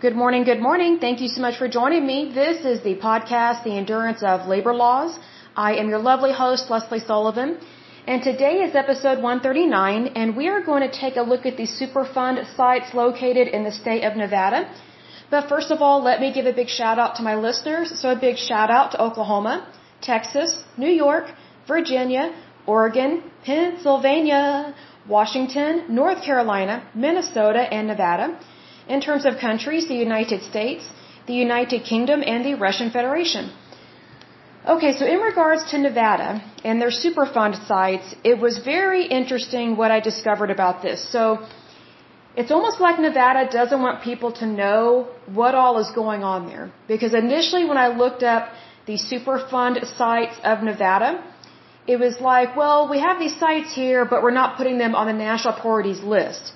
Good morning, good morning. Thank you so much for joining me. This is the podcast, The Endurance of Labor Laws. I am your lovely host, Leslie Sullivan. And today is episode 139, and we are going to take a look at the Superfund sites located in the state of Nevada. But first of all, let me give a big shout out to my listeners. So a big shout out to Oklahoma, Texas, New York, Virginia, Oregon, Pennsylvania, Washington, North Carolina, Minnesota, and Nevada. In terms of countries, the United States, the United Kingdom, and the Russian Federation. Okay, so in regards to Nevada and their Superfund sites, it was very interesting what I discovered about this. So it's almost like Nevada doesn't want people to know what all is going on there. Because initially when I looked up the Superfund sites of Nevada, it was like, well, we have these sites here, but we're not putting them on the national priorities list.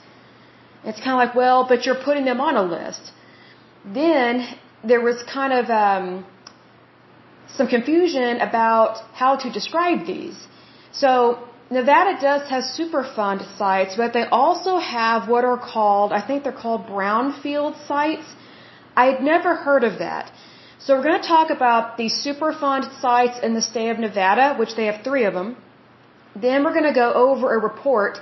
It's kind of like, well, but you're putting them on a list. Then there was kind of um, some confusion about how to describe these. So Nevada does have Superfund sites, but they also have what are called, I think they're called brownfield sites. I had never heard of that. So we're going to talk about the Superfund sites in the state of Nevada, which they have three of them. Then we're going to go over a report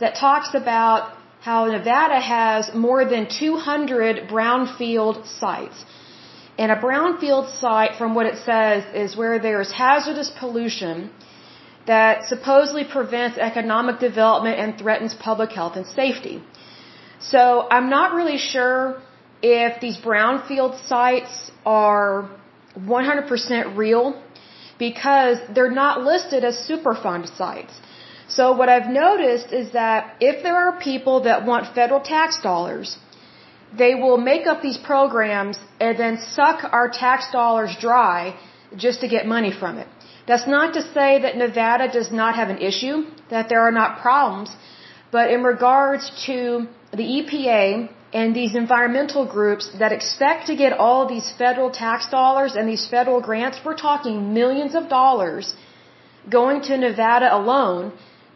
that talks about how Nevada has more than 200 brownfield sites. And a brownfield site, from what it says, is where there's hazardous pollution that supposedly prevents economic development and threatens public health and safety. So I'm not really sure if these brownfield sites are 100% real because they're not listed as Superfund sites. So what I've noticed is that if there are people that want federal tax dollars, they will make up these programs and then suck our tax dollars dry just to get money from it. That's not to say that Nevada does not have an issue, that there are not problems, but in regards to the EPA and these environmental groups that expect to get all these federal tax dollars and these federal grants, we're talking millions of dollars going to Nevada alone,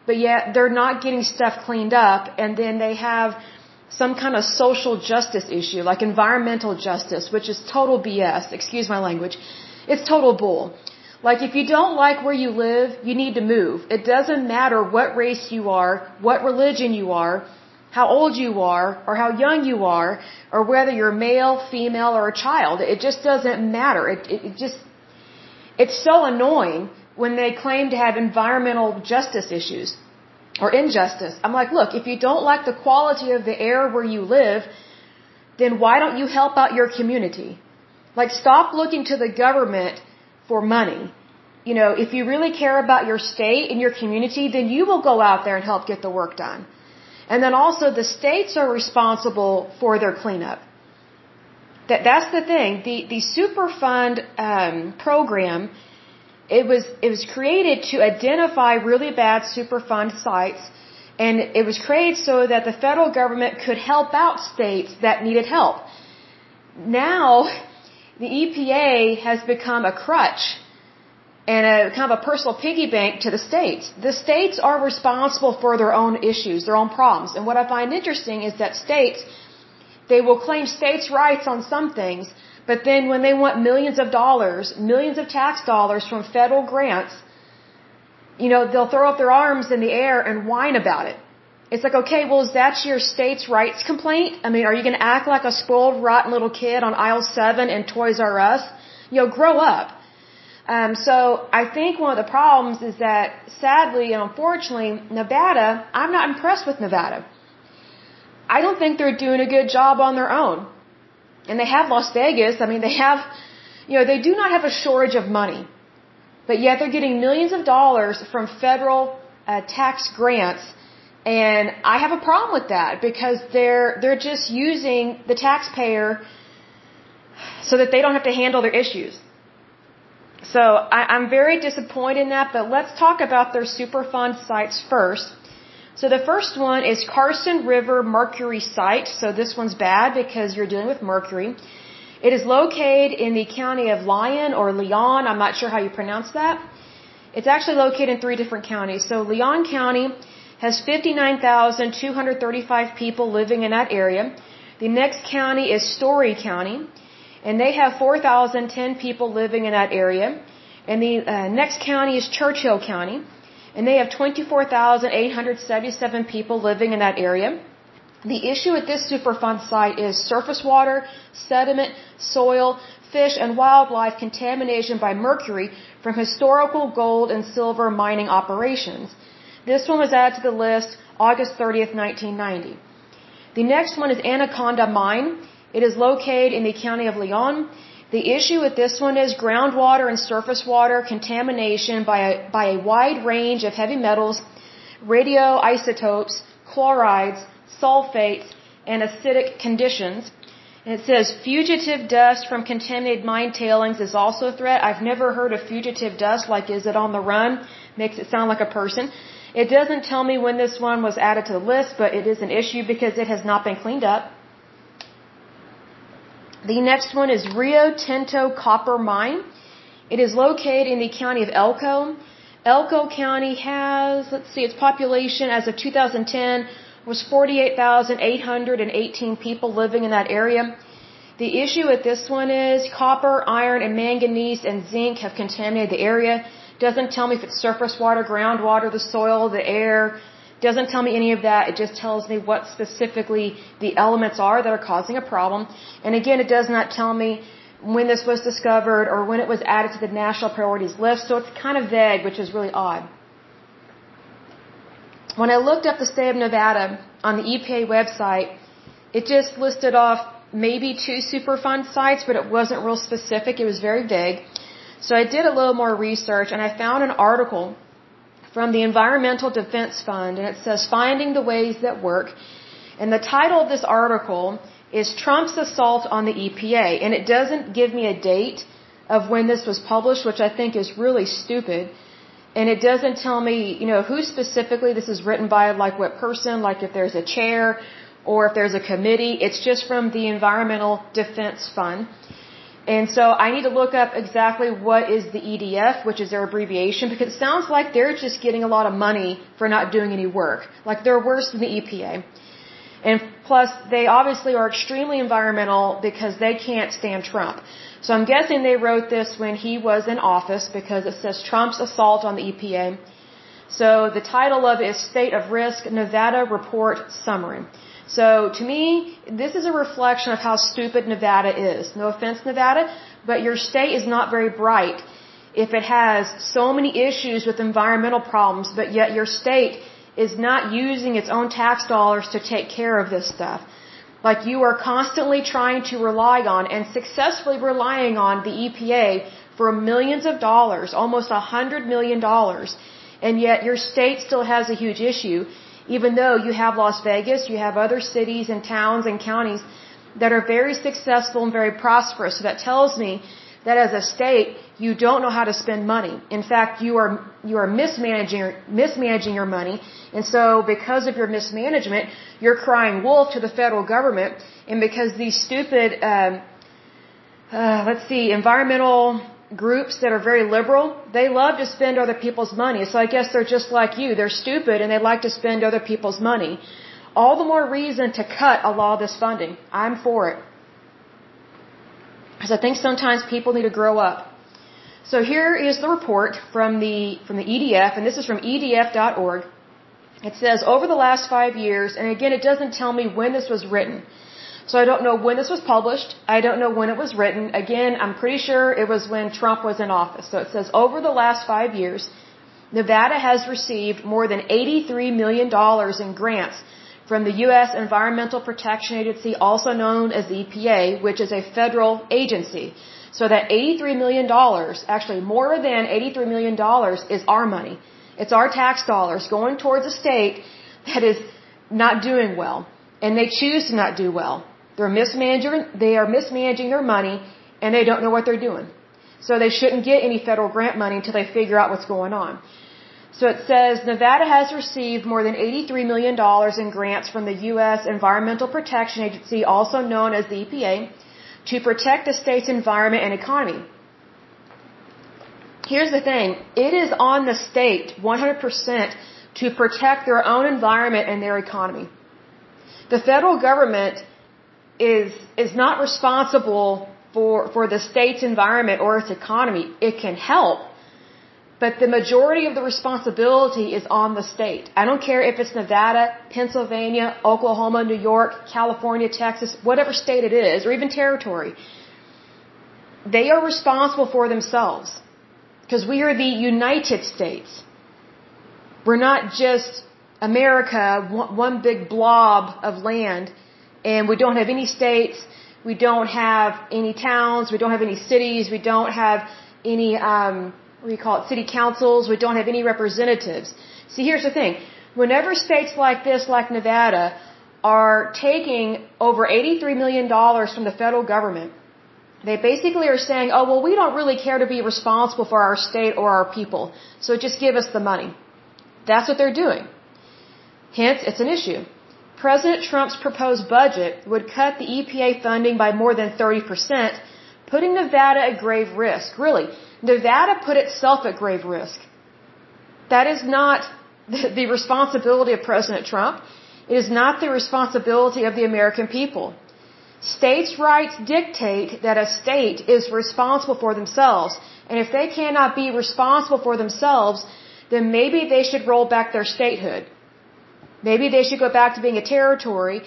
but yet they're not getting stuff cleaned up and then they have some kind of social justice issue, like environmental justice, which is total BS, excuse my language. It's total bull. Like if you don't like where you live, you need to move. It doesn't matter what race you are, what religion you are, how old you are, or how young you are, or whether you're male, female, or a child. It just doesn't matter. It, it, it just, it's so annoying when they claim to have environmental justice issues or injustice. I'm like, look, if you don't like the quality of the air where you live, then why don't you help out your community? Like, stop looking to the government for money. You know, if you really care about your state and your community, then you will go out there and help get the work done. And then also the states are responsible for their cleanup. That that's the thing. The the Superfund um, program, it was it was created to identify really bad Superfund sites, and it was created so that the federal government could help out states that needed help. Now, the EPA has become a crutch and a kind of a personal piggy bank to the states. The states are responsible for their own issues, their own problems. And what I find interesting is that states, they will claim states' rights on some things, but then when they want millions of dollars, millions of tax dollars from federal grants, you know, they'll throw up their arms in the air and whine about it. It's like, okay, well, is that your state's rights complaint? I mean, are you going to act like a spoiled, rotten little kid on aisle seven in Toys R Us? You know, grow up. Um, so I think one of the problems is that sadly and unfortunately, Nevada, I'm not impressed with Nevada. I don't think they're doing a good job on their own. And they have Las Vegas. I mean, they have, you know, they do not have a shortage of money. But yet they're getting millions of dollars from federal uh, tax grants. And I have a problem with that because they're, they're just using the taxpayer so that they don't have to handle their issues. So I, I'm very disappointed in that, but let's talk about their Superfund sites first. So the first one is Carson River Mercury Site. So this one's bad because you're dealing with mercury. It is located in the county of Lyon or Leon. I'm not sure how you pronounce that. It's actually located in three different counties. So Leon County has 59,235 people living in that area. The next county is Storey County, and they have 4,010 people living in that area. And the uh, next county is Churchill County, and they have 24,877 people living in that area. The issue at this Superfund site is surface water, sediment, soil, fish, and wildlife contamination by mercury from historical gold and silver mining operations. This one was added to the list August 30th, 1990. The next one is Anaconda Mine. It is located in the county of Leon. The issue with this one is groundwater and surface water contamination by a, by a wide range of heavy metals, radioisotopes, chlorides, sulfates, and acidic conditions. And it says fugitive dust from contaminated mine tailings is also a threat. I've never heard of fugitive dust, like is it on the run? Makes it sound like a person. It doesn't tell me when this one was added to the list, but it is an issue because it has not been cleaned up. The next one is Rio Tinto Copper Mine. It is located in the county of Elko. Elko County has, let's see, its population as of 2010 was 48,818 people living in that area. The issue with this one is copper, iron, and manganese and zinc have contaminated the area. Doesn't tell me if it's surface water, groundwater, the soil, the air. Doesn't tell me any of that. It just tells me what specifically the elements are that are causing a problem. And again, it does not tell me when this was discovered or when it was added to the national priorities list. So it's kind of vague, which is really odd. When I looked up the state of Nevada on the EPA website, it just listed off maybe two Superfund sites, but it wasn't real specific. It was very vague. So I did a little more research and I found an article from the Environmental Defense Fund and it says Finding the Ways That Work. And the title of this article is Trump's Assault on the EPA. And it doesn't give me a date of when this was published, which I think is really stupid. And it doesn't tell me, you know, who specifically this is written by, like what person, like if there's a chair or if there's a committee. It's just from the Environmental Defense Fund. And so I need to look up exactly what is the EDF, which is their abbreviation, because it sounds like they're just getting a lot of money for not doing any work. Like they're worse than the EPA. And plus, they obviously are extremely environmental because they can't stand Trump. So I'm guessing they wrote this when he was in office because it says Trump's assault on the EPA. So the title of it is State of Risk Nevada Report Summary. So to me, this is a reflection of how stupid Nevada is. No offense, Nevada, but your state is not very bright if it has so many issues with environmental problems, but yet your state is not using its own tax dollars to take care of this stuff. Like you are constantly trying to rely on and successfully relying on the EPA for millions of dollars, almost a hundred million dollars, and yet your state still has a huge issue even though you have Las Vegas, you have other cities and towns and counties that are very successful and very prosperous. So that tells me that as a state, you don't know how to spend money. In fact, you are you are mismanaging mismanaging your money, and so because of your mismanagement, you're crying wolf to the federal government, and because these stupid, um, uh, let's see, environmental groups that are very liberal, they love to spend other people's money. So I guess they're just like you. They're stupid and they like to spend other people's money. All the more reason to cut a lot of this funding. I'm for it. Because I think sometimes people need to grow up. So here is the report from the, from the EDF, and this is from edf.org. It says, over the last five years, and again, it doesn't tell me when this was written. So I don't know when this was published. I don't know when it was written. Again, I'm pretty sure it was when Trump was in office. So it says over the last five years, Nevada has received more than $83 million in grants from the U.S. Environmental Protection Agency, also known as the EPA, which is a federal agency. So that $83 million, actually more than $83 million is our money. It's our tax dollars going towards a state that is not doing well. And they choose to not do well. They're mismanaging, they are mismanaging their money and they don't know what they're doing. So they shouldn't get any federal grant money until they figure out what's going on. So it says Nevada has received more than $83 million in grants from the U.S. Environmental Protection Agency, also known as the EPA, to protect the state's environment and economy. Here's the thing. It is on the state 100% to protect their own environment and their economy. The federal government is is not responsible for for the state's environment or its economy. It can help, but the majority of the responsibility is on the state. I don't care if it's Nevada, Pennsylvania, Oklahoma, New York, California, Texas, whatever state it is, or even territory. They are responsible for themselves. Because we are the United States. We're not just America, one big blob of land, and we don't have any states, we don't have any towns, we don't have any cities, we don't have any, um, what do you call it, city councils, we don't have any representatives. See, here's the thing. Whenever states like this, like Nevada, are taking over $83 million from the federal government, they basically are saying, oh, well, we don't really care to be responsible for our state or our people, so just give us the money. That's what they're doing. Hence, it's an issue. President Trump's proposed budget would cut the EPA funding by more than 30%, putting Nevada at grave risk. Really, Nevada put itself at grave risk. That is not the responsibility of President Trump. It is not the responsibility of the American people. States' rights dictate that a state is responsible for themselves. And if they cannot be responsible for themselves, then maybe they should roll back their statehood. Maybe they should go back to being a territory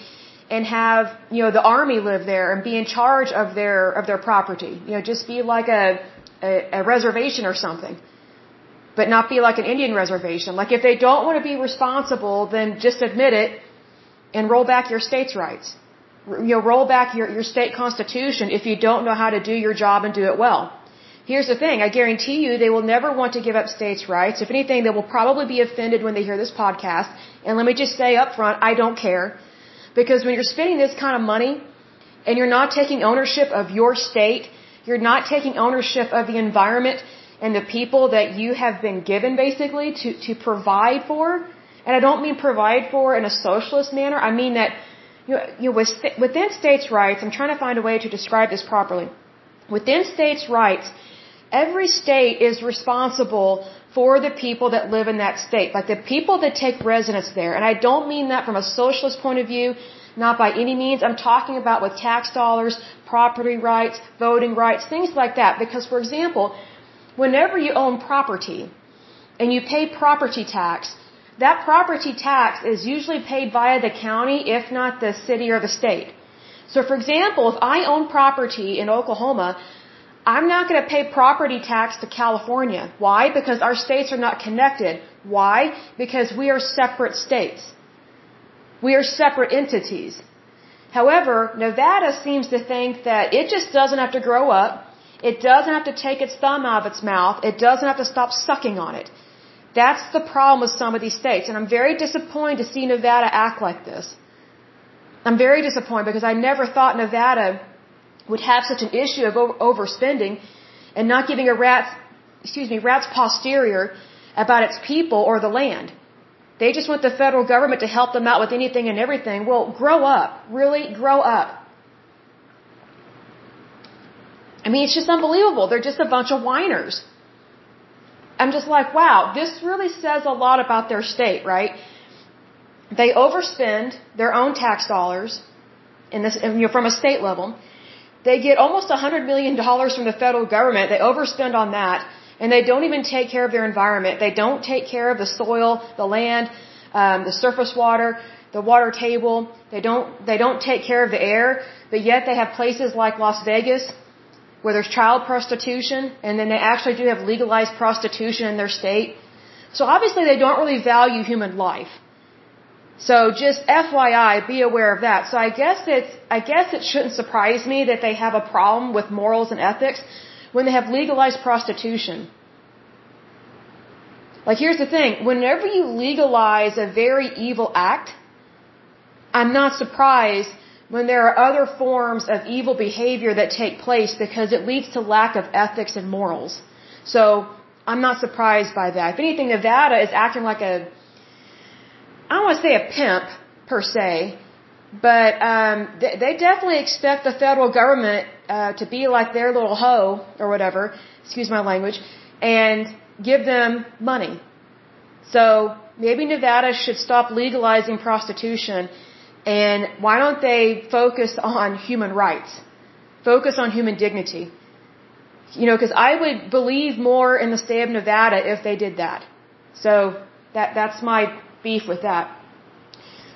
and have, you know, the army live there and be in charge of their, of their property. You know, just be like a, a, a reservation or something. But not be like an Indian reservation. Like if they don't want to be responsible, then just admit it and roll back your state's rights you know, roll back your, your state constitution if you don't know how to do your job and do it well. Here's the thing, I guarantee you they will never want to give up states' rights. If anything, they will probably be offended when they hear this podcast. And let me just say up front, I don't care. Because when you're spending this kind of money and you're not taking ownership of your state, you're not taking ownership of the environment and the people that you have been given basically to, to provide for. And I don't mean provide for in a socialist manner. I mean that you know, you know, within states' rights, I'm trying to find a way to describe this properly. Within states' rights, every state is responsible for the people that live in that state, like the people that take residence there. And I don't mean that from a socialist point of view, not by any means. I'm talking about with tax dollars, property rights, voting rights, things like that. Because, for example, whenever you own property and you pay property tax, that property tax is usually paid via the county, if not the city or the state. So for example, if I own property in Oklahoma, I'm not going to pay property tax to California. Why? Because our states are not connected. Why? Because we are separate states. We are separate entities. However, Nevada seems to think that it just doesn't have to grow up. It doesn't have to take its thumb out of its mouth. It doesn't have to stop sucking on it. That's the problem with some of these states. And I'm very disappointed to see Nevada act like this. I'm very disappointed because I never thought Nevada would have such an issue of overspending and not giving a rat's, excuse me, rat's posterior about its people or the land. They just want the federal government to help them out with anything and everything. Well, grow up. Really, grow up. I mean, it's just unbelievable. They're just a bunch of whiners. I'm just like, wow, this really says a lot about their state, right? They overspend their own tax dollars in this, you know, from a state level. They get almost a hundred million dollars from the federal government. They overspend on that, and they don't even take care of their environment. They don't take care of the soil, the land, um, the surface water, the water table. They don't they don't take care of the air. But yet they have places like Las Vegas where there's child prostitution, and then they actually do have legalized prostitution in their state. So obviously they don't really value human life. So just FYI, be aware of that. So I guess it's, I guess it shouldn't surprise me that they have a problem with morals and ethics when they have legalized prostitution. Like here's the thing, whenever you legalize a very evil act, I'm not surprised when there are other forms of evil behavior that take place because it leads to lack of ethics and morals. So I'm not surprised by that. If anything, Nevada is acting like a, I don't want to say a pimp per se, but um, they, they definitely expect the federal government uh, to be like their little hoe or whatever, excuse my language, and give them money. So maybe Nevada should stop legalizing prostitution And why don't they focus on human rights? Focus on human dignity. You know, because I would believe more in the state of Nevada if they did that. So that that's my beef with that.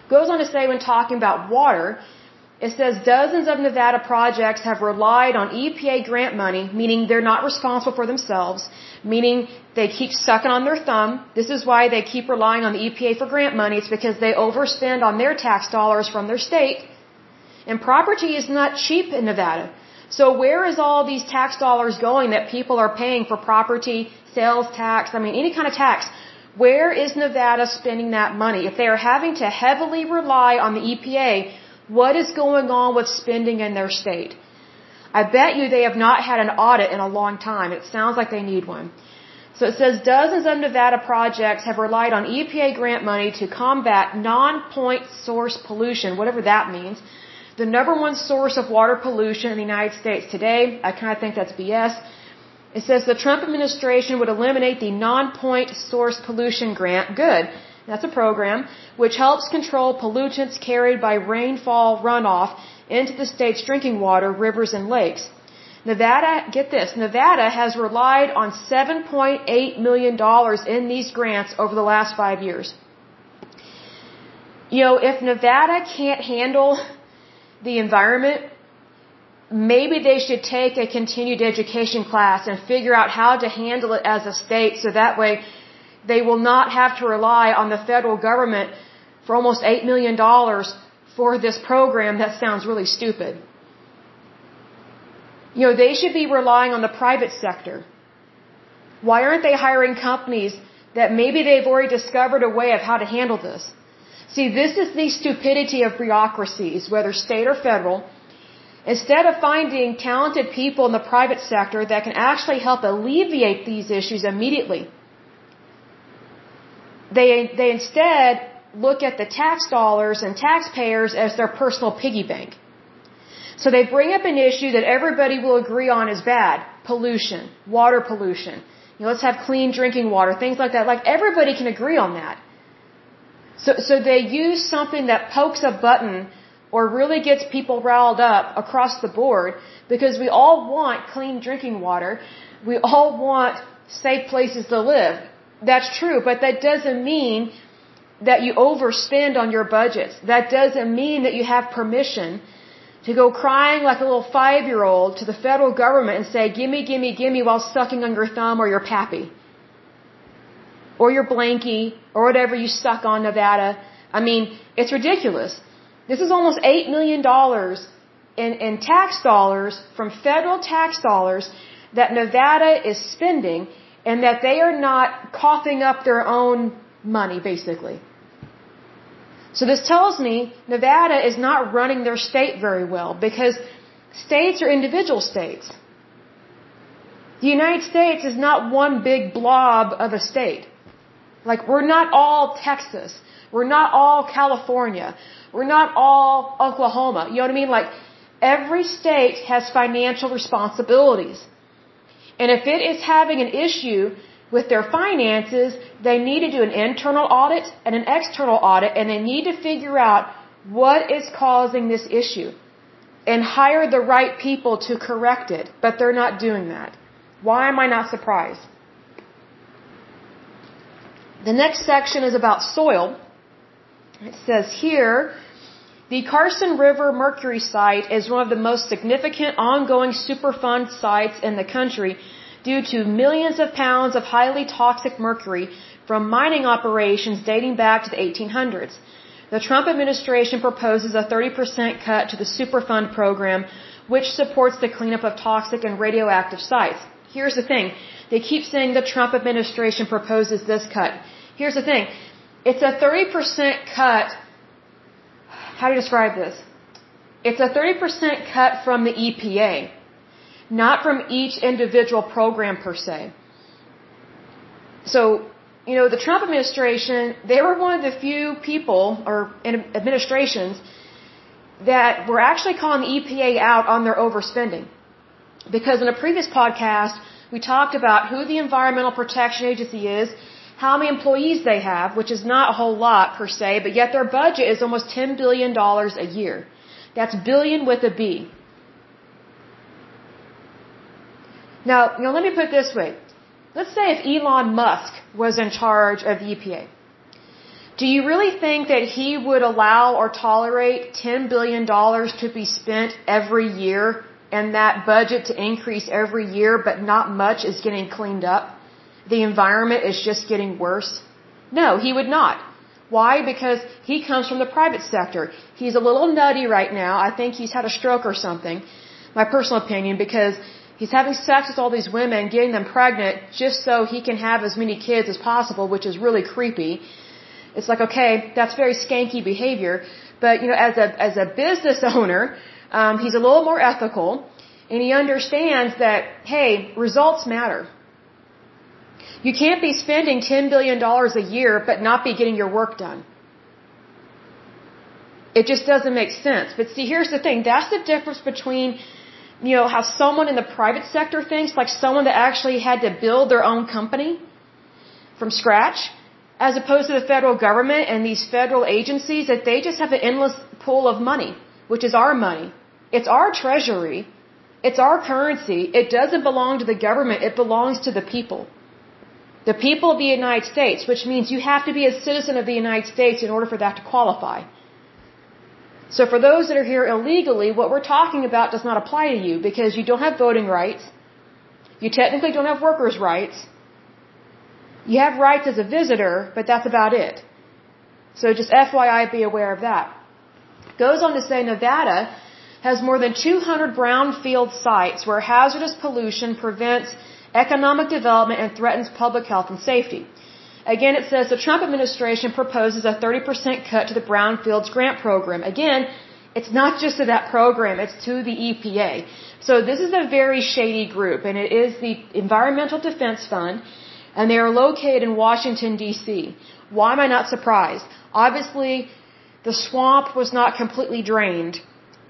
Goes on to say when talking about water, it says dozens of Nevada projects have relied on EPA grant money, meaning they're not responsible for themselves, meaning they keep sucking on their thumb. This is why they keep relying on the EPA for grant money. It's because they overspend on their tax dollars from their state. And property is not cheap in Nevada. So where is all these tax dollars going that people are paying for property, sales tax, I mean any kind of tax? Where is Nevada spending that money? If they are having to heavily rely on the EPA, what is going on with spending in their state? I bet you they have not had an audit in a long time. It sounds like they need one. So it says dozens of Nevada projects have relied on EPA grant money to combat non-point source pollution, whatever that means. The number one source of water pollution in the United States today, I kind of think that's BS. It says the Trump administration would eliminate the non-point source pollution grant. Good. That's a program which helps control pollutants carried by rainfall runoff into the state's drinking water, rivers, and lakes. Nevada, get this, Nevada has relied on $7.8 million in these grants over the last five years. You know, if Nevada can't handle the environment, maybe they should take a continued education class and figure out how to handle it as a state so that way they will not have to rely on the federal government for almost $8 million for this program that sounds really stupid. You know, they should be relying on the private sector. Why aren't they hiring companies that maybe they've already discovered a way of how to handle this? See, this is the stupidity of bureaucracies, whether state or federal. Instead of finding talented people in the private sector that can actually help alleviate these issues immediately, they, they instead look at the tax dollars and taxpayers as their personal piggy bank. So they bring up an issue that everybody will agree on is bad. Pollution, water pollution. You know, let's have clean drinking water, things like that. Like everybody can agree on that. So, so they use something that pokes a button or really gets people riled up across the board because we all want clean drinking water. We all want safe places to live. That's true, but that doesn't mean that you overspend on your budgets. That doesn't mean that you have permission to go crying like a little five year old to the federal government and say, gimme, gimme, gimme while sucking on your thumb or your pappy. Or your blankie, or whatever you suck on Nevada. I mean, it's ridiculous. This is almost $8 million in, in tax dollars from federal tax dollars that Nevada is spending and that they are not coughing up their own money, basically. So this tells me Nevada is not running their state very well because states are individual states. The United States is not one big blob of a state. Like we're not all Texas. We're not all California. We're not all Oklahoma. You know what I mean? Like every state has financial responsibilities. And if it is having an issue with their finances, they need to do an internal audit and an external audit, and they need to figure out what is causing this issue and hire the right people to correct it. But they're not doing that. Why am I not surprised? The next section is about soil. It says here, the Carson River Mercury site is one of the most significant ongoing Superfund sites in the country due to millions of pounds of highly toxic mercury from mining operations dating back to the 1800s. The Trump administration proposes a 30% cut to the Superfund program, which supports the cleanup of toxic and radioactive sites. Here's the thing. They keep saying the Trump administration proposes this cut. Here's the thing. It's a 30% cut how do you describe this? It's a 30% cut from the EPA, not from each individual program per se. So, you know, the Trump administration, they were one of the few people or administrations that were actually calling the EPA out on their overspending. Because in a previous podcast, we talked about who the Environmental Protection Agency is, how many employees they have, which is not a whole lot per se, but yet their budget is almost $10 billion a year. That's billion with a B. Now, you know, let me put it this way. Let's say if Elon Musk was in charge of the EPA. Do you really think that he would allow or tolerate $10 billion to be spent every year and that budget to increase every year, but not much is getting cleaned up? The environment is just getting worse? No, he would not. Why? Because he comes from the private sector. He's a little nutty right now. I think he's had a stroke or something. My personal opinion, because he's having sex with all these women, getting them pregnant just so he can have as many kids as possible, which is really creepy. It's like, okay, that's very skanky behavior. But, you know, as a, as a business owner, um, he's a little more ethical and he understands that, hey, results matter. You can't be spending $10 billion a year but not be getting your work done. It just doesn't make sense. But see, here's the thing. That's the difference between, you know, how someone in the private sector thinks, like someone that actually had to build their own company from scratch, as opposed to the federal government and these federal agencies that they just have an endless pool of money, which is our money. It's our treasury. It's our currency. It doesn't belong to the government. It belongs to the people. The people of the United States, which means you have to be a citizen of the United States in order for that to qualify. So for those that are here illegally, what we're talking about does not apply to you because you don't have voting rights. You technically don't have workers' rights. You have rights as a visitor, but that's about it. So just FYI, be aware of that. Goes on to say Nevada has more than 200 brownfield sites where hazardous pollution prevents economic development and threatens public health and safety. Again, it says the Trump administration proposes a 30% cut to the Brownfields grant program. Again, it's not just to that program, it's to the EPA. So this is a very shady group, and it is the Environmental Defense Fund, and they are located in Washington, D.C. Why am I not surprised? Obviously, the swamp was not completely drained.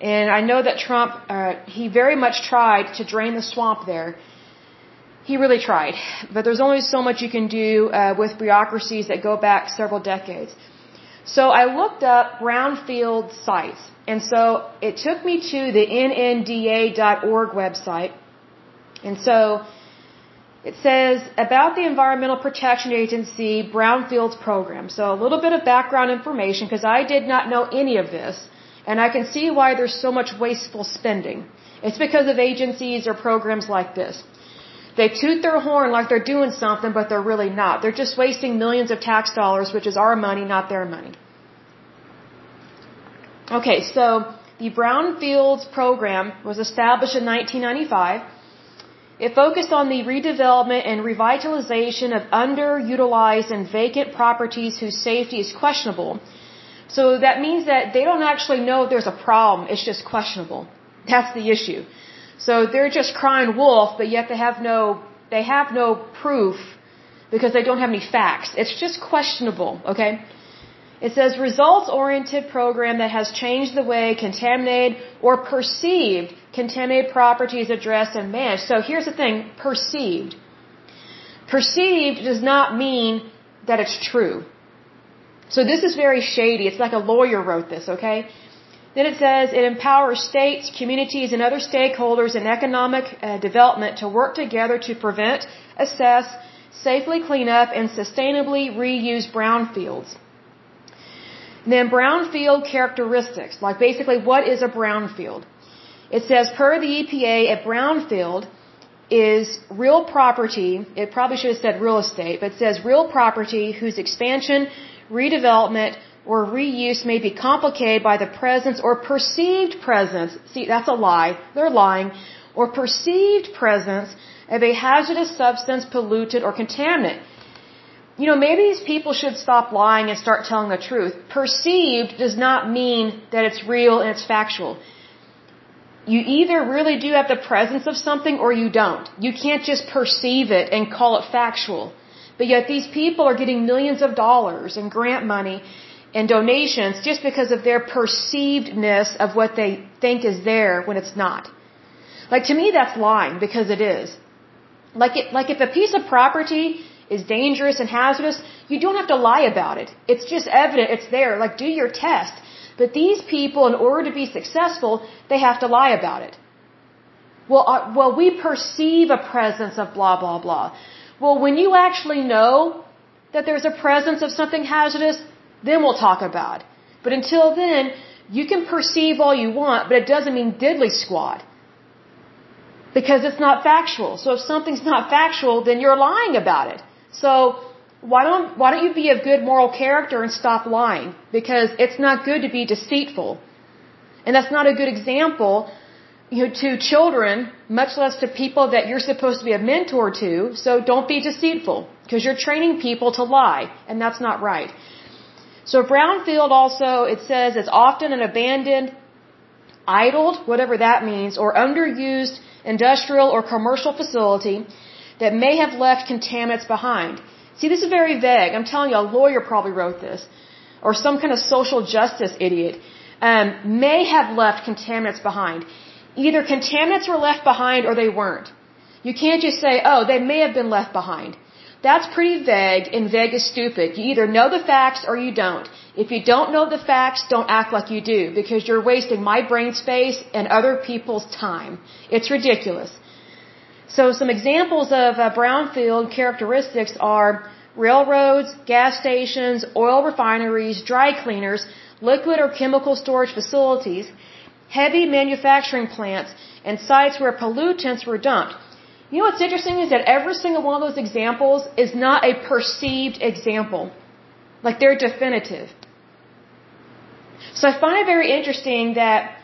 And I know that Trump, uh, he very much tried to drain the swamp there. He really tried, but there's only so much you can do uh, with bureaucracies that go back several decades. So I looked up brownfield sites, and so it took me to the nnda.org website, and so it says about the Environmental Protection Agency Brownfields program. So a little bit of background information because I did not know any of this, and I can see why there's so much wasteful spending. It's because of agencies or programs like this. They toot their horn like they're doing something, but they're really not. They're just wasting millions of tax dollars, which is our money, not their money. Okay, so the Brownfields program was established in 1995. It focused on the redevelopment and revitalization of underutilized and vacant properties whose safety is questionable. So that means that they don't actually know if there's a problem, it's just questionable. That's the issue. So they're just crying wolf, but yet they have no they have no proof because they don't have any facts. It's just questionable, okay? It says results oriented program that has changed the way contaminated or perceived contaminated properties addressed and managed. So here's the thing, perceived. Perceived does not mean that it's true. So this is very shady. It's like a lawyer wrote this, okay? Then it says it empowers states, communities, and other stakeholders in economic uh, development to work together to prevent, assess, safely clean up, and sustainably reuse brownfields. Then brownfield characteristics, like basically what is a brownfield? It says per the EPA, a brownfield is real property, it probably should have said real estate, but it says real property whose expansion, redevelopment, or reuse may be complicated by the presence or perceived presence. See, that's a lie. They're lying. Or perceived presence of a hazardous substance, pollutant, or contaminant. You know, maybe these people should stop lying and start telling the truth. Perceived does not mean that it's real and it's factual. You either really do have the presence of something or you don't. You can't just perceive it and call it factual. But yet these people are getting millions of dollars in grant money and donations just because of their perceivedness of what they think is there when it's not. Like to me that's lying because it is. Like it, like if a piece of property is dangerous and hazardous, you don't have to lie about it. It's just evident. It's there. Like, do your test. But these people, in order to be successful, they have to lie about it. Well, uh, well, we perceive a presence of blah, blah, blah. Well, when you actually know that there's a presence of something hazardous, then we'll talk about. But until then, you can perceive all you want, but it doesn't mean diddly squat. Because it's not factual. So if something's not factual, then you're lying about it. So why don't why don't you be of good moral character and stop lying? Because it's not good to be deceitful. And that's not a good example you know, to children, much less to people that you're supposed to be a mentor to. So don't be deceitful because you're training people to lie, and that's not right. So brownfield also, it says, is often an abandoned, idled, whatever that means, or underused industrial or commercial facility that may have left contaminants behind. See, this is very vague. I'm telling you, a lawyer probably wrote this, or some kind of social justice idiot. Um, may have left contaminants behind. Either contaminants were left behind or they weren't. You can't just say, oh, they may have been left behind. That's pretty vague, and vague is stupid. You either know the facts or you don't. If you don't know the facts, don't act like you do, because you're wasting my brain space and other people's time. It's ridiculous. So some examples of uh, brownfield characteristics are railroads, gas stations, oil refineries, dry cleaners, liquid or chemical storage facilities, heavy manufacturing plants, and sites where pollutants were dumped. You know what's interesting is that every single one of those examples is not a perceived example. Like they're definitive. So I find it very interesting that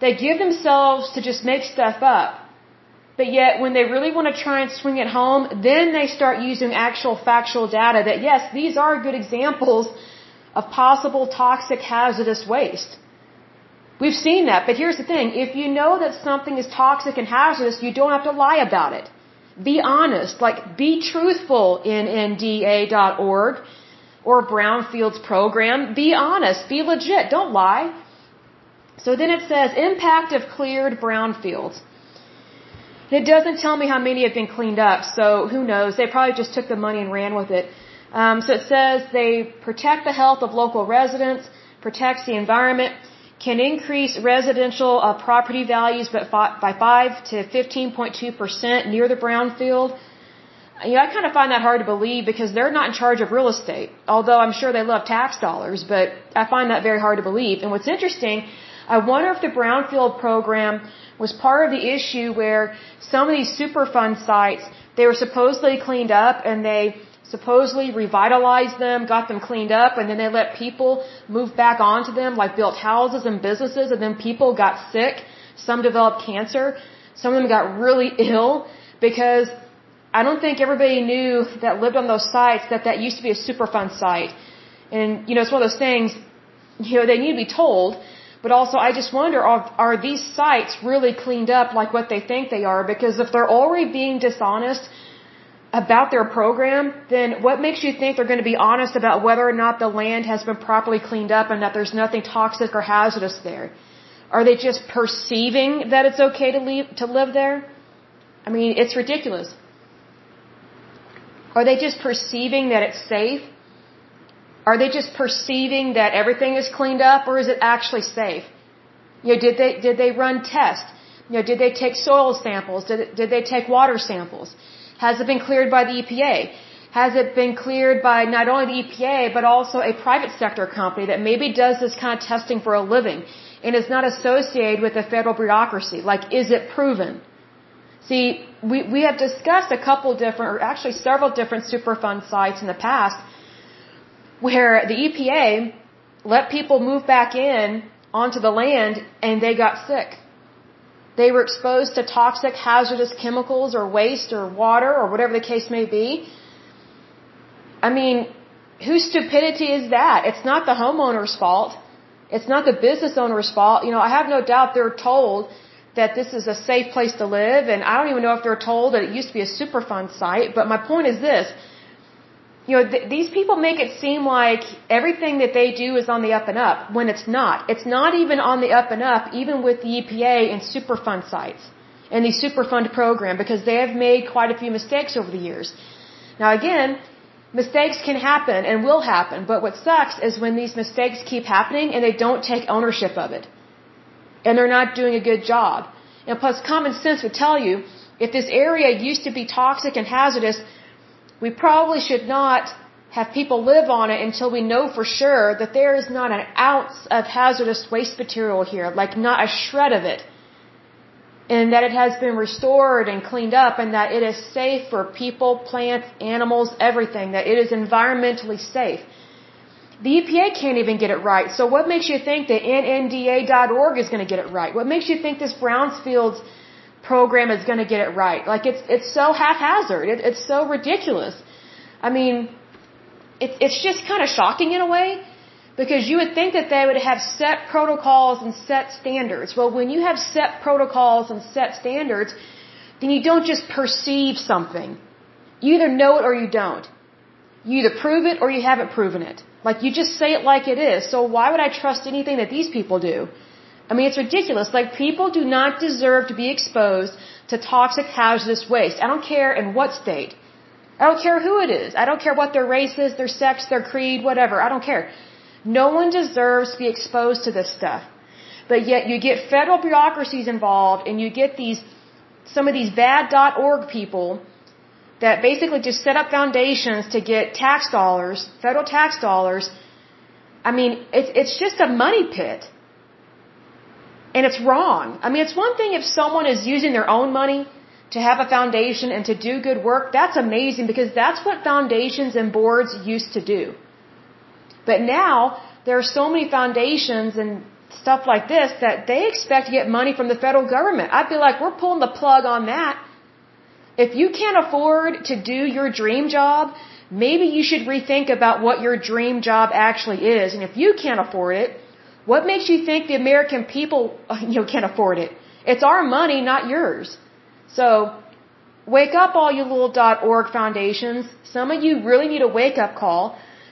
they give themselves to just make stuff up. But yet when they really want to try and swing it home, then they start using actual factual data that yes, these are good examples of possible toxic hazardous waste. We've seen that, but here's the thing. If you know that something is toxic and hazardous, you don't have to lie about it. Be honest. Like, be truthful in NDA.org or Brownfield's program. Be honest. Be legit. Don't lie. So then it says, impact of cleared brownfields. It doesn't tell me how many have been cleaned up, so who knows? They probably just took the money and ran with it. Um, so it says they protect the health of local residents, protects the environment, can increase residential uh, property values by 5 to 15.2% near the brownfield. You know, I kind of find that hard to believe because they're not in charge of real estate. Although I'm sure they love tax dollars, but I find that very hard to believe. And what's interesting, I wonder if the brownfield program was part of the issue where some of these Superfund sites, they were supposedly cleaned up and they supposedly revitalized them, got them cleaned up, and then they let people move back onto them, like built houses and businesses, and then people got sick. Some developed cancer. Some of them got really ill because I don't think everybody knew that lived on those sites that that used to be a Superfund site. And, you know, it's one of those things, you know, they need to be told, but also I just wonder, are, are these sites really cleaned up like what they think they are? Because if they're already being dishonest, about their program, then what makes you think they're going to be honest about whether or not the land has been properly cleaned up and that there's nothing toxic or hazardous there? Are they just perceiving that it's okay to leave, to live there? I mean, it's ridiculous. Are they just perceiving that it's safe? Are they just perceiving that everything is cleaned up or is it actually safe? You know, did they, did they run tests? You know, did they take soil samples? Did, did they take water samples? Has it been cleared by the EPA? Has it been cleared by not only the EPA, but also a private sector company that maybe does this kind of testing for a living and is not associated with the federal bureaucracy? Like, is it proven? See, we, we have discussed a couple different, or actually several different Superfund sites in the past where the EPA let people move back in onto the land and they got sick. They were exposed to toxic, hazardous chemicals or waste or water or whatever the case may be. I mean, whose stupidity is that? It's not the homeowner's fault. It's not the business owner's fault. You know, I have no doubt they're told that this is a safe place to live, and I don't even know if they're told that it used to be a Superfund site. But my point is this you know, th- these people make it seem like everything that they do is on the up and up when it's not. It's not even on the up and up, even with the EPA and Superfund sites and the Superfund program because they have made quite a few mistakes over the years. Now again, mistakes can happen and will happen, but what sucks is when these mistakes keep happening and they don't take ownership of it. And they're not doing a good job. And plus common sense would tell you, if this area used to be toxic and hazardous, we probably should not have people live on it until we know for sure that there is not an ounce of hazardous waste material here, like not a shred of it. And that it has been restored and cleaned up and that it is safe for people, plants, animals, everything, that it is environmentally safe. The EPA can't even get it right. So what makes you think that NNDA.org is going to get it right? What makes you think this Brownfields program is going to get it right? Like it's, it's so haphazard. It, it's so ridiculous. I mean, it's it's just kind of shocking in a way because you would think that they would have set protocols and set standards. Well, when you have set protocols and set standards, then you don't just perceive something. You either know it or you don't. You either prove it or you haven't proven it. Like you just say it like it is. So why would I trust anything that these people do? I mean, it's ridiculous. Like people do not deserve to be exposed to toxic hazardous waste. I don't care in what state. I don't care who it is. I don't care what their race is, their sex, their creed, whatever. I don't care. No one deserves to be exposed to this stuff. But yet you get federal bureaucracies involved and you get these, some of these bad .org people that basically just set up foundations to get tax dollars, federal tax dollars. I mean, it's, it's just a money pit. And it's wrong. I mean, it's one thing if someone is using their own money to have a foundation and to do good work, that's amazing because that's what foundations and boards used to do. But now, there are so many foundations and stuff like this that they expect to get money from the federal government. I feel like we're pulling the plug on that. If you can't afford to do your dream job, maybe you should rethink about what your dream job actually is. And if you can't afford it, what makes you think the American people, you know, can't afford it? It's our money, not yours. So, wake up all you little .org foundations. Some of you really need a wake-up call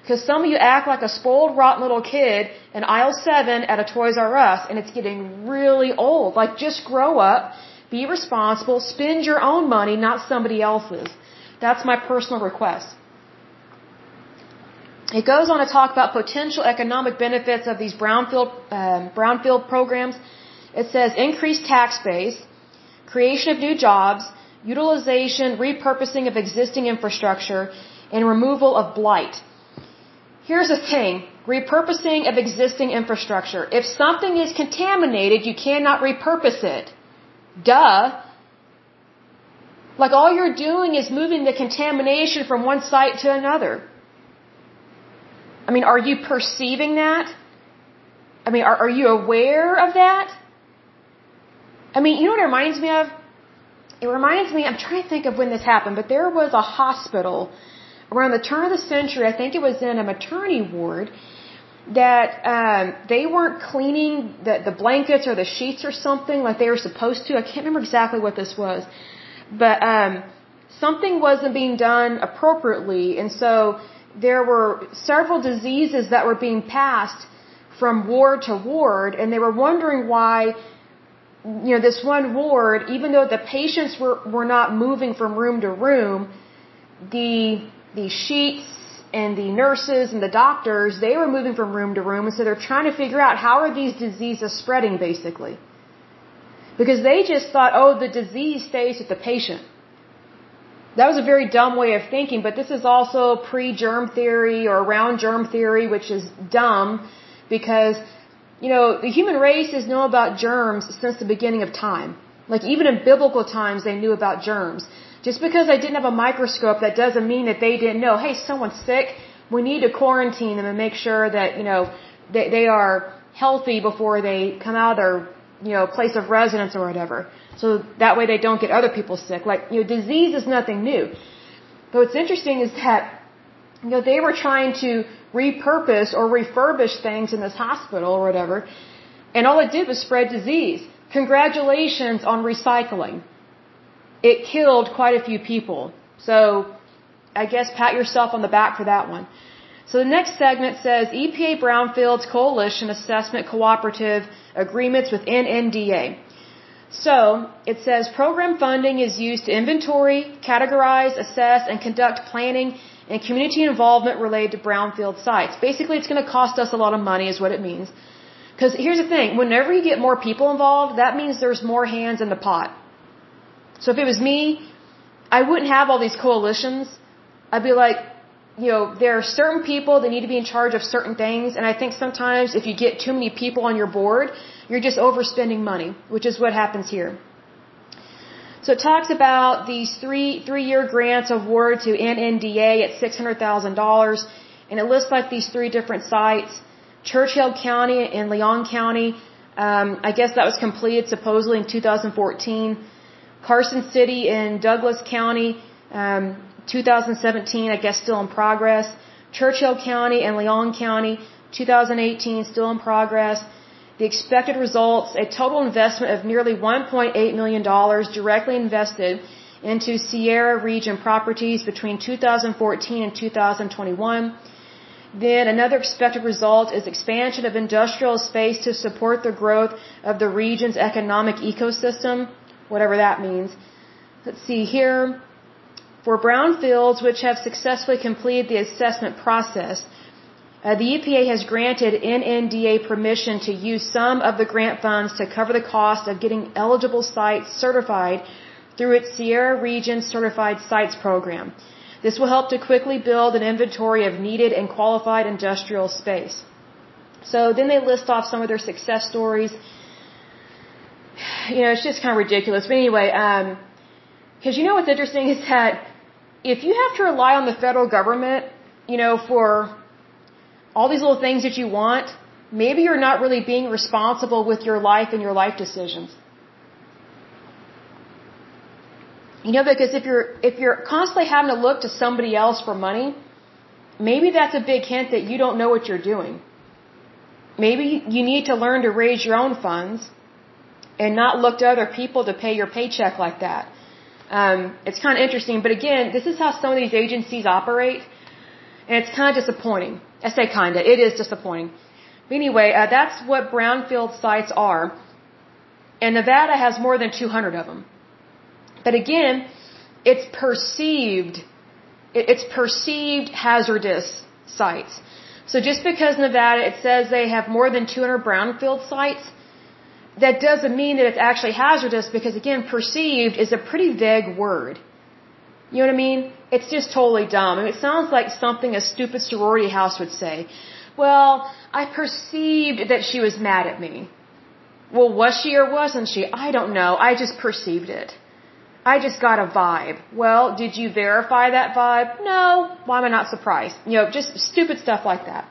because some of you act like a spoiled, rotten little kid in aisle 7 at a Toys R Us and it's getting really old. Like, just grow up, be responsible, spend your own money, not somebody else's. That's my personal request. It goes on to talk about potential economic benefits of these brownfield, um, brownfield programs. It says increased tax base, creation of new jobs, utilization, repurposing of existing infrastructure, and removal of blight. Here's the thing repurposing of existing infrastructure. If something is contaminated, you cannot repurpose it. Duh. Like all you're doing is moving the contamination from one site to another. I mean, are you perceiving that? I mean, are, are you aware of that? I mean, you know what it reminds me of? It reminds me, I'm trying to think of when this happened, but there was a hospital around the turn of the century, I think it was in a maternity ward, that um, they weren't cleaning the, the blankets or the sheets or something like they were supposed to. I can't remember exactly what this was. But um, something wasn't being done appropriately, and so there were several diseases that were being passed from ward to ward, and they were wondering why you know, this one ward, even though the patients were, were not moving from room to room, the, the sheets and the nurses and the doctors, they were moving from room to room. And so they're trying to figure out how are these diseases spreading basically. Because they just thought, oh, the disease stays with the patient. That was a very dumb way of thinking, but this is also pre-germ theory or around germ theory, which is dumb because you know, the human race has known about germs since the beginning of time. Like even in biblical times, they knew about germs. Just because they didn't have a microscope, that doesn't mean that they didn't know. Hey, someone's sick. We need to quarantine them and make sure that you know they, they are healthy before they come out of their you know place of residence or whatever. So that way they don't get other people sick. Like you know, disease is nothing new. But what's interesting is that you know they were trying to repurpose or refurbish things in this hospital or whatever. And all it did was spread disease. Congratulations on recycling. It killed quite a few people. So I guess pat yourself on the back for that one. So the next segment says EPA Brownfields Coalition Assessment Cooperative Agreements with NNDA. So, it says program funding is used to inventory, categorize, assess, and conduct planning and community involvement related to brownfield sites. Basically, it's going to cost us a lot of money is what it means. Because here's the thing, whenever you get more people involved, that means there's more hands in the pot. So if it was me, I wouldn't have all these coalitions. I'd be like, you know, there are certain people that need to be in charge of certain things, and I think sometimes if you get too many people on your board, you're just overspending money, which is what happens here. So it talks about these three three year grants awarded to NNDA at six hundred thousand dollars, and it lists like these three different sites: Churchill County and Lyon County. Um, I guess that was completed supposedly in 2014. Carson City in Douglas County, um, 2017, I guess still in progress. Churchill County and Lyon County, 2018, still in progress. The expected results, a total investment of nearly $1.8 million directly invested into Sierra region properties between 2014 and 2021. Then another expected result is expansion of industrial space to support the growth of the region's economic ecosystem, whatever that means. Let's see here. For brownfields which have successfully completed the assessment process, uh, the EPA has granted NNDA permission to use some of the grant funds to cover the cost of getting eligible sites certified through its Sierra Region Certified Sites program. This will help to quickly build an inventory of needed and qualified industrial space. So then they list off some of their success stories. You know, it's just kind of ridiculous. But anyway, because um, you know what's interesting is that if you have to rely on the federal government, you know, for all these little things that you want, maybe you're not really being responsible with your life and your life decisions. You know, because if you're if you're constantly having to look to somebody else for money, maybe that's a big hint that you don't know what you're doing. Maybe you need to learn to raise your own funds and not look to other people to pay your paycheck like that. Um, it's kind of interesting, but again, this is how some of these agencies operate, and it's kind of disappointing. I say kind of, it is disappointing. But anyway, uh, that's what brownfield sites are, and Nevada has more than 200 of them. But again, it's perceived, it's perceived hazardous sites. So just because Nevada, it says they have more than 200 brownfield sites, that doesn't mean that it's actually hazardous because again, perceived is a pretty vague word. You know what I mean? It's just totally dumb. I mean, it sounds like something a stupid sorority house would say. Well, I perceived that she was mad at me. Well, was she or wasn't she? I don't know. I just perceived it. I just got a vibe. Well, did you verify that vibe? No. Why am I not surprised? You know, just stupid stuff like that.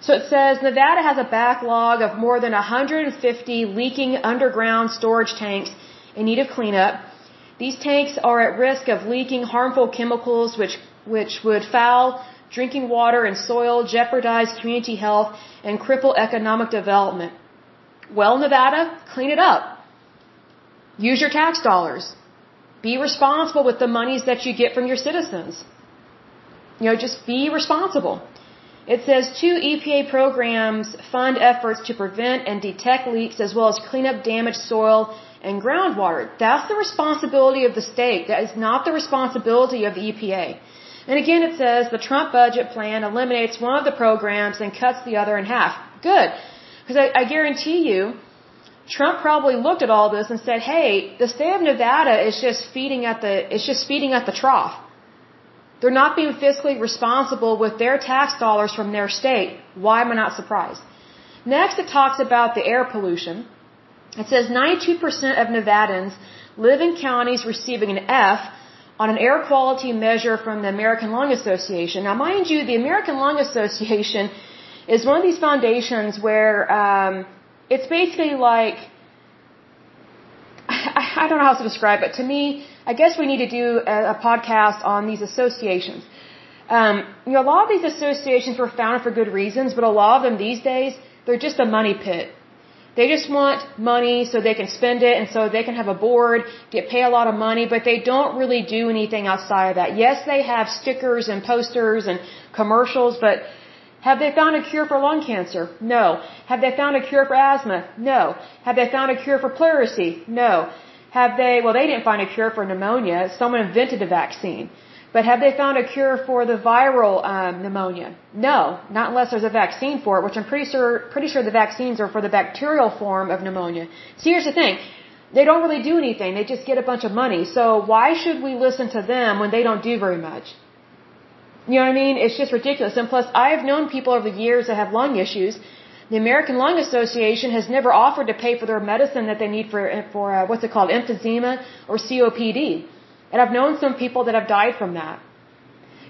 So it says Nevada has a backlog of more than 150 leaking underground storage tanks in need of cleanup. These tanks are at risk of leaking harmful chemicals which, which would foul drinking water and soil, jeopardize community health, and cripple economic development. Well, Nevada, clean it up. Use your tax dollars. Be responsible with the monies that you get from your citizens. You know, just be responsible. It says two EPA programs fund efforts to prevent and detect leaks as well as clean up damaged soil and groundwater. That's the responsibility of the state. That is not the responsibility of the EPA. And again, it says the Trump budget plan eliminates one of the programs and cuts the other in half. Good. Because I, I guarantee you, Trump probably looked at all this and said, hey, the state of Nevada is just feeding at the, it's just feeding at the trough. They're not being fiscally responsible with their tax dollars from their state. Why am I not surprised? Next, it talks about the air pollution. It says 92% of Nevadans live in counties receiving an F on an air quality measure from the American Lung Association. Now, mind you, the American Lung Association is one of these foundations where um, it's basically like I, I don't know how to describe it. To me, I guess we need to do a, a podcast on these associations. Um, you know, a lot of these associations were founded for good reasons, but a lot of them these days, they're just a money pit. They just want money so they can spend it and so they can have a board, get pay a lot of money, but they don't really do anything outside of that. Yes, they have stickers and posters and commercials, but Have they found a cure for lung cancer? No. Have they found a cure for asthma? No. Have they found a cure for pleurisy? No. Have they, well, they didn't find a cure for pneumonia. Someone invented a vaccine. But have they found a cure for the viral um, pneumonia? No, not unless there's a vaccine for it, which I'm pretty sure, pretty sure the vaccines are for the bacterial form of pneumonia. See, here's the thing. They don't really do anything. They just get a bunch of money. So why should we listen to them when they don't do very much? You know what I mean? It's just ridiculous. And plus, I have known people over the years that have lung issues. The American Lung Association has never offered to pay for their medicine that they need for for uh, what's it called, emphysema or COPD. And I've known some people that have died from that.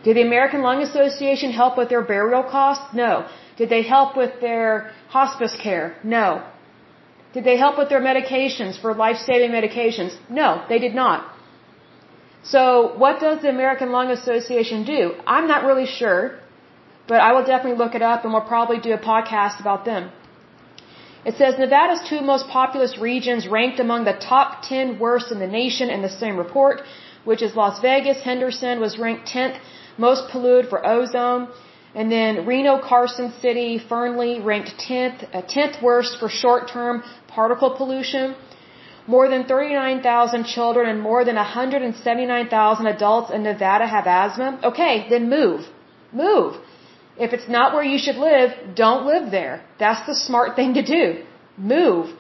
Did the American Lung Association help with their burial costs? No. Did they help with their hospice care? No. Did they help with their medications for life-saving medications? No, they did not. So what does the American Lung Association do? I'm not really sure, but I will definitely look it up and we'll probably do a podcast about them. It says Nevada's two most populous regions ranked among the top 10 worst in the nation in the same report, which is Las Vegas. Henderson was ranked 10th most polluted for ozone. And then Reno, Carson City, Fernley ranked 10th, uh, 10th worst for short-term particle pollution. More than 39,000 children and more than 179,000 adults in Nevada have asthma. Okay, then move. Move. If it's not where you should live, don't live there. That's the smart thing to do. Move.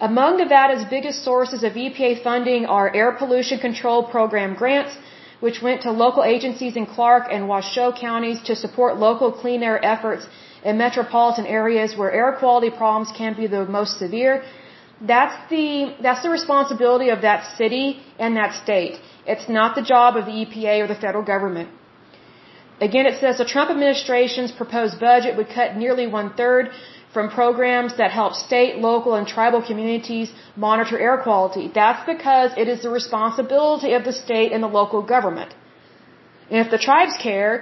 Among Nevada's biggest sources of EPA funding are Air Pollution Control Program grants, which went to local agencies in Clark and Washoe counties to support local clean air efforts in metropolitan areas where air quality problems can be the most severe. That's the, that's the responsibility of that city and that state. It's not the job of the EPA or the federal government. Again, it says the Trump administration's proposed budget would cut nearly one third from programs that help state, local, and tribal communities monitor air quality. That's because it is the responsibility of the state and the local government. And if the tribes care,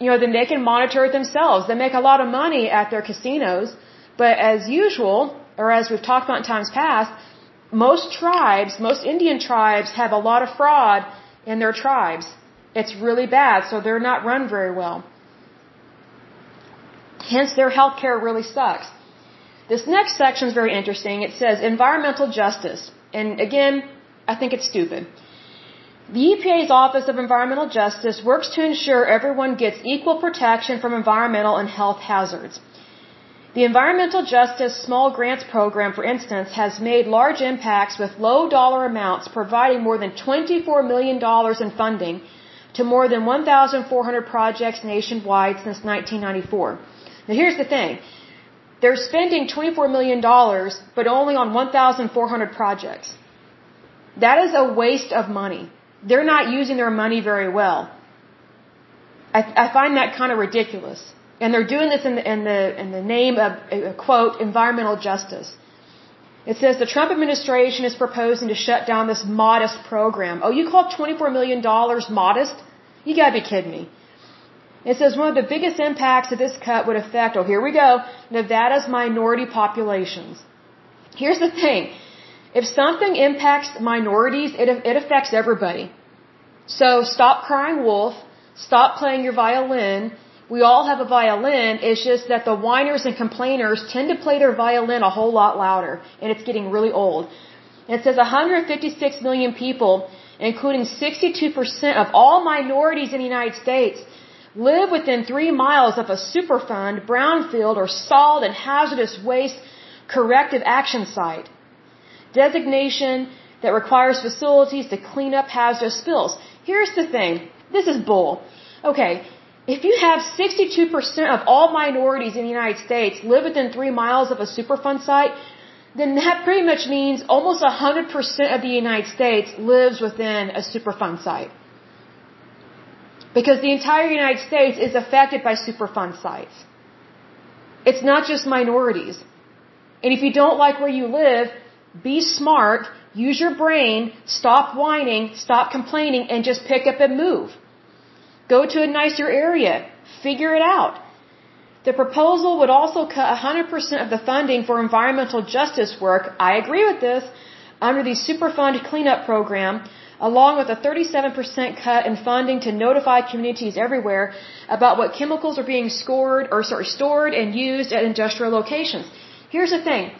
you know, then they can monitor it themselves. They make a lot of money at their casinos, but as usual, or as we've talked about in times past, most tribes, most Indian tribes have a lot of fraud in their tribes. It's really bad, so they're not run very well. Hence, their health care really sucks. This next section is very interesting. It says environmental justice. And again, I think it's stupid. The EPA's Office of Environmental Justice works to ensure everyone gets equal protection from environmental and health hazards. The Environmental Justice Small Grants Program, for instance, has made large impacts with low dollar amounts, providing more than $24 million in funding to more than 1,400 projects nationwide since 1994. Now here's the thing. They're spending $24 million, but only on 1,400 projects. That is a waste of money. They're not using their money very well. I, I find that kind of ridiculous. And they're doing this in the, in the, in the name of, quote, environmental justice. It says the Trump administration is proposing to shut down this modest program. Oh, you call $24 million modest? You gotta be kidding me. It says one of the biggest impacts of this cut would affect, oh, here we go, Nevada's minority populations. Here's the thing. If something impacts minorities, it, it affects everybody. So stop crying wolf, stop playing your violin. We all have a violin. It's just that the whiners and complainers tend to play their violin a whole lot louder, and it's getting really old. It says 156 million people, including 62% of all minorities in the United States, live within three miles of a Superfund, brownfield, or solid and hazardous waste corrective action site. Designation that requires facilities to clean up hazardous spills. Here's the thing. This is bull. Okay, if you have 62% of all minorities in the United States live within three miles of a Superfund site, then that pretty much means almost 100% of the United States lives within a Superfund site. Because the entire United States is affected by Superfund sites. It's not just minorities. And if you don't like where you live, be smart, use your brain, stop whining, stop complaining, and just pick up and move. Go to a nicer area. Figure it out. The proposal would also cut 100% of the funding for environmental justice work. I agree with this. Under the Superfund cleanup program, along with a 37% cut in funding to notify communities everywhere about what chemicals are being scored or sorry, stored and used at industrial locations. Here's the thing.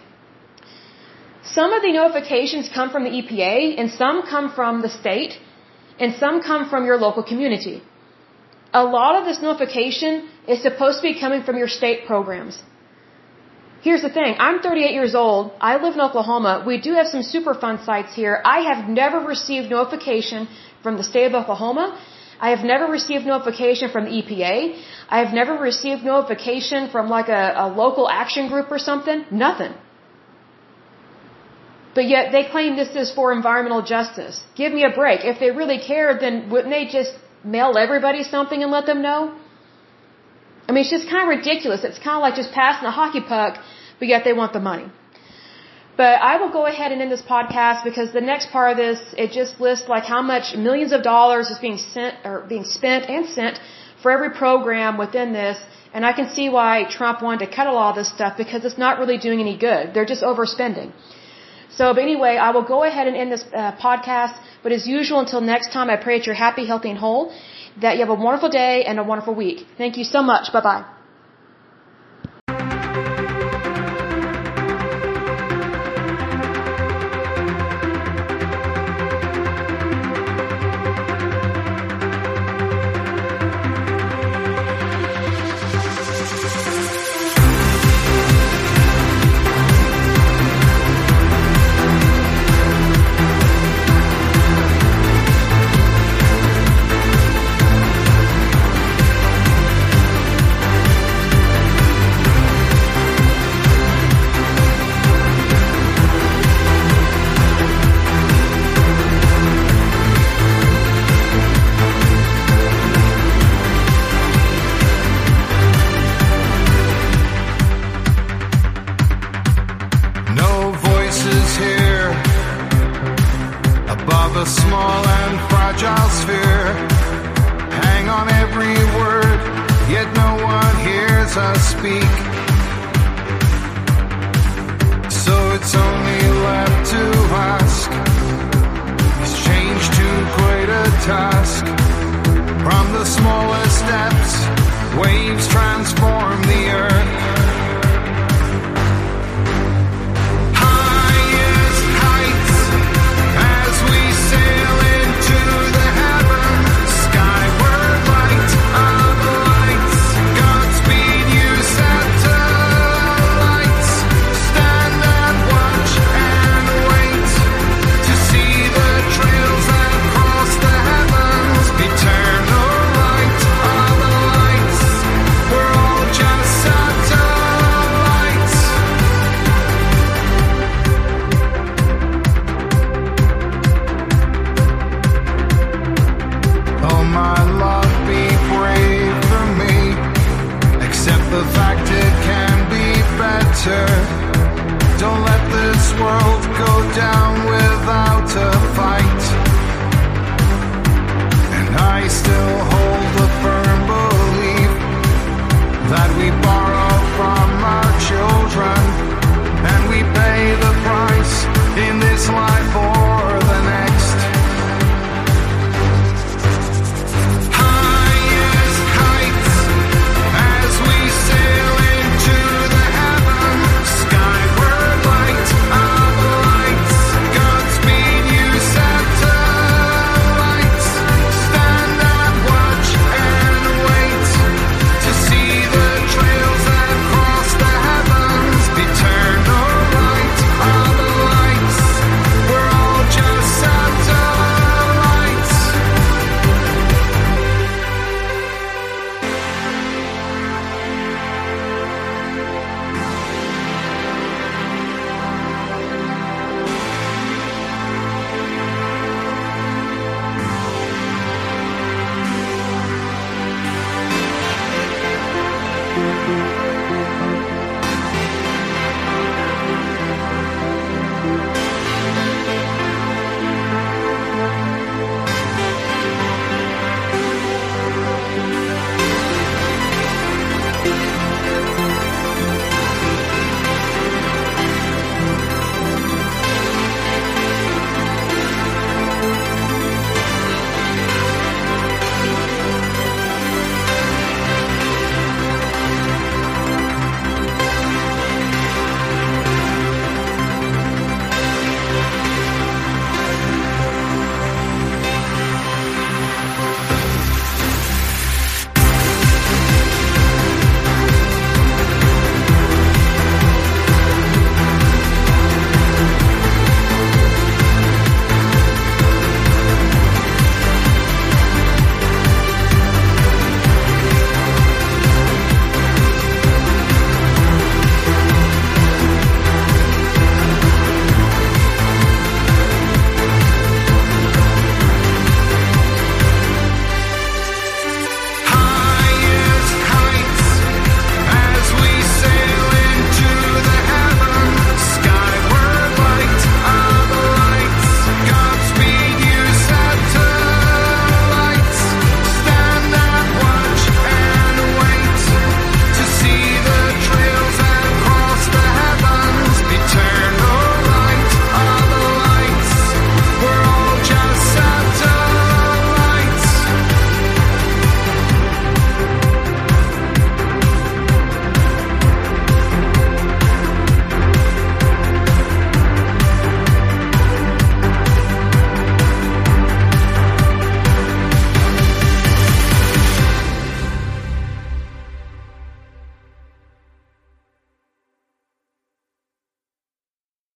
Some of the notifications come from the EPA and some come from the state and some come from your local community. A lot of this notification is supposed to be coming from your state programs. Here's the thing. I'm 38 years old. I live in Oklahoma. We do have some Superfund sites here. I have never received notification from the state of Oklahoma. I have never received notification from the EPA. I have never received notification from like a, a local action group or something. Nothing. But yet they claim this is for environmental justice. Give me a break. If they really cared, then wouldn't they just mail everybody something and let them know? I mean, it's just kind of ridiculous. It's kind of like just passing a hockey puck, but yet they want the money. But I will go ahead and end this podcast because the next part of this, it just lists like how much millions of dollars is being sent or being spent and sent for every program within this. And I can see why Trump wanted to cut a lot of this stuff because it's not really doing any good. They're just overspending. So, but anyway, I will go ahead and end this uh, podcast. But as usual, until next time, I pray that you're happy, healthy, and whole that you have a wonderful day and a wonderful week. Thank you so much. Bye bye.